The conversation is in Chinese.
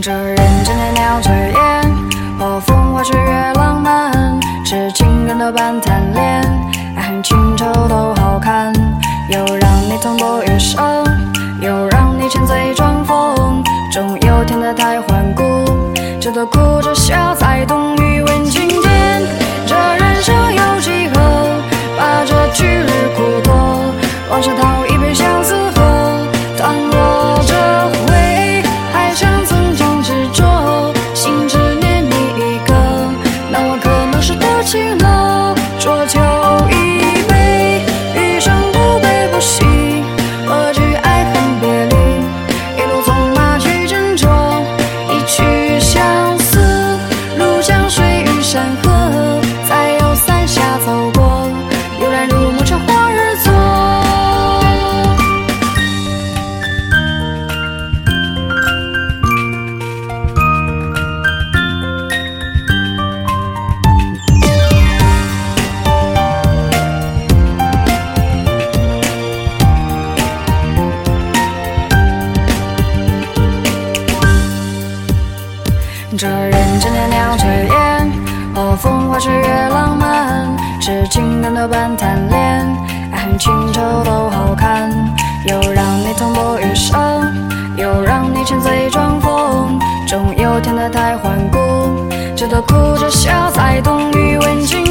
这人间的鸟雀烟，或风花雪月浪漫，痴情人多半贪恋，爱恨情仇都好看。又让你痛不欲生，又让你沉醉装疯，终有天得太顽固，只得哭着笑才懂欲问青天。这人生有几何？把这去日苦多，往事讨一了浊酒。这人间袅袅炊烟，和风花雪月浪漫，痴情人多半贪恋，爱恨情仇都好看。又让你痛不欲生，又让你沉醉装疯，终有天的太顽固，直到哭着笑才懂欲问青